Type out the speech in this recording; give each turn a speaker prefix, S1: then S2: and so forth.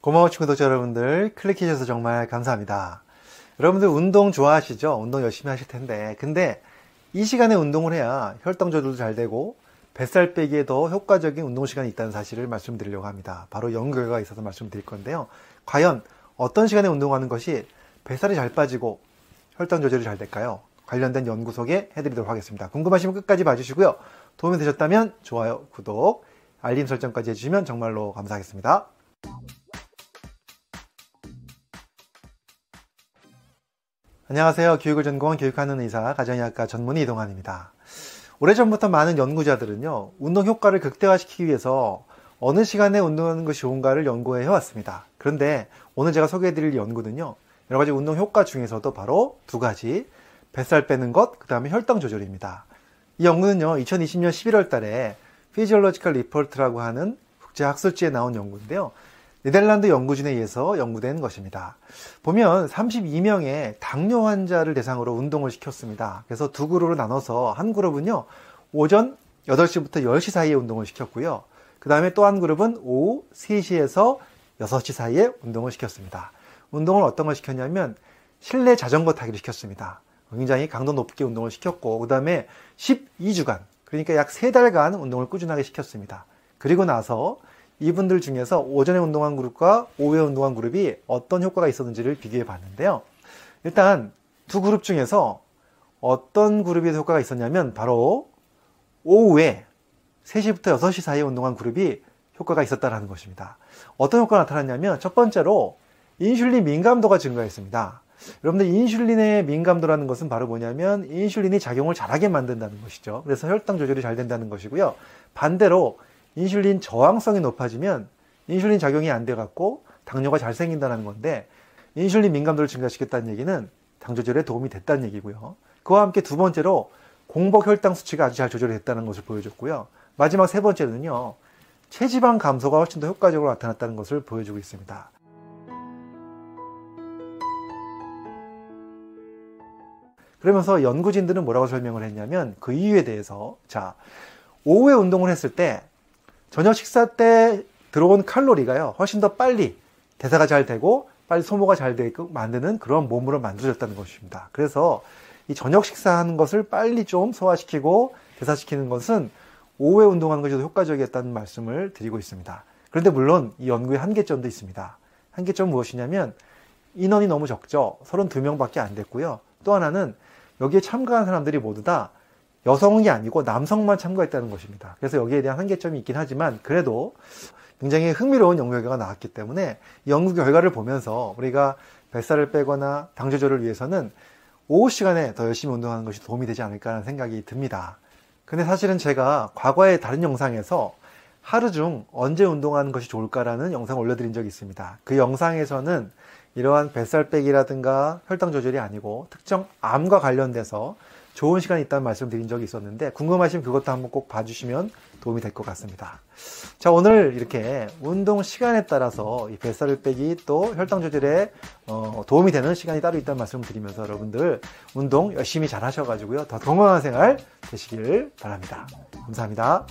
S1: 고마워 친구독자 여러분들 클릭해주셔서 정말 감사합니다. 여러분들 운동 좋아하시죠? 운동 열심히 하실 텐데 근데 이 시간에 운동을 해야 혈당 조절도 잘 되고 뱃살 빼기에 더 효과적인 운동 시간이 있다는 사실을 말씀드리려고 합니다. 바로 연구 결과가 있어서 말씀드릴 건데요. 과연 어떤 시간에 운동하는 것이 뱃살이 잘 빠지고 혈당 조절이 잘 될까요? 관련된 연구 소개 해드리도록 하겠습니다. 궁금하시면 끝까지 봐주시고요. 도움이 되셨다면 좋아요, 구독, 알림 설정까지 해주시면 정말로 감사하겠습니다. 안녕하세요. 교육을 전공한 교육하는 의사, 가정의학과 전문의 이동환입니다. 오래전부터 많은 연구자들은요, 운동 효과를 극대화시키기 위해서 어느 시간에 운동하는 것이 좋은가를 연구해 왔습니다. 그런데 오늘 제가 소개해 드릴 연구는요, 여러 가지 운동 효과 중에서도 바로 두 가지, 뱃살 빼는 것, 그 다음에 혈당 조절입니다. 이 연구는요, 2020년 11월 달에 Physiological Report라고 하는 국제 학술지에 나온 연구인데요. 네덜란드 연구진에 의해서 연구된 것입니다. 보면 32명의 당뇨 환자를 대상으로 운동을 시켰습니다. 그래서 두 그룹으로 나눠서 한 그룹은요, 오전 8시부터 10시 사이에 운동을 시켰고요. 그 다음에 또 한 그룹은 오후 3시에서 6시 사이에 운동을 시켰습니다. 운동을 어떤 걸 시켰냐면 실내 자전거 타기를 시켰습니다. 굉장히 강도 높게 운동을 시켰고, 그 다음에 12주간, 그러니까 약 3달간 운동을 꾸준하게 시켰습니다. 그리고 나서 이분들 중에서 오전에 운동한 그룹과 오후에 운동한 그룹이 어떤 효과가 있었는지를 비교해 봤는데요. 일단 두 그룹 중에서 어떤 그룹이 효과가 있었냐면 바로 오후에 3시부터 6시 사이에 운동한 그룹이 효과가 있었다는 것입니다. 어떤 효과가 나타났냐면 첫 번째로 인슐린 민감도가 증가했습니다. 여러분들 인슐린의 민감도라는 것은 바로 뭐냐면 인슐린이 작용을 잘하게 만든다는 것이죠. 그래서 혈당 조절이 잘 된다는 것이고요. 반대로 인슐린 저항성이 높아지면 인슐린 작용이 안 돼 갖고 당뇨가 잘 생긴다는 건데 인슐린 민감도를 증가시켰다는 얘기는 당 조절에 도움이 됐다는 얘기고요. 그와 함께 두 번째로 공복 혈당 수치가 아주 잘 조절이 됐다는 것을 보여줬고요. 마지막 세 번째는요. 체지방 감소가 훨씬 더 효과적으로 나타났다는 것을 보여주고 있습니다. 그러면서 연구진들은 뭐라고 설명을 했냐면 그 이유에 대해서 자 오후에 운동을 했을 때 저녁 식사 때 들어온 칼로리가요, 훨씬 더 빨리 대사가 잘 되고, 빨리 소모가 잘 되고 만드는 그런 몸으로 만들어졌다는 것입니다. 그래서 이 저녁 식사하는 것을 빨리 좀 소화시키고 대사시키는 것은 오후에 운동하는 것이 더 효과적이었다는 말씀을 드리고 있습니다. 그런데 물론 이 연구의 한계점도 있습니다. 한계점 무엇이냐면 인원이 너무 적죠. 32명 밖에 안 됐고요. 또 하나는 여기에 참가한 사람들이 모두 다 여성이 아니고 남성만 참가했다는 것입니다. 그래서 여기에 대한 한계점이 있긴 하지만 그래도 굉장히 흥미로운 연구 결과가 나왔기 때문에 연구 결과를 보면서 우리가 뱃살을 빼거나 당 조절을 위해서는 오후 시간에 더 열심히 운동하는 것이 도움이 되지 않을까 하는 생각이 듭니다. 근데 사실은 제가 과거에 다른 영상에서 하루 중 언제 운동하는 것이 좋을까라는 영상을 올려드린 적이 있습니다. 그 영상에서는 이러한 뱃살 빼기라든가 혈당 조절이 아니고 특정 암과 관련돼서 좋은 시간이 있다는 말씀 드린 적이 있었는데 궁금하시면 그것도 한번 꼭 봐주시면 도움이 될 것 같습니다. 자 오늘 이렇게 운동 시간에 따라서 이 뱃살을 빼기 또 혈당 조절에 어, 도움이 되는 시간이 따로 있다는 말씀을 드리면서 여러분들 운동 열심히 잘 하셔가지고요 더 건강한 생활 되시길 바랍니다. 감사합니다.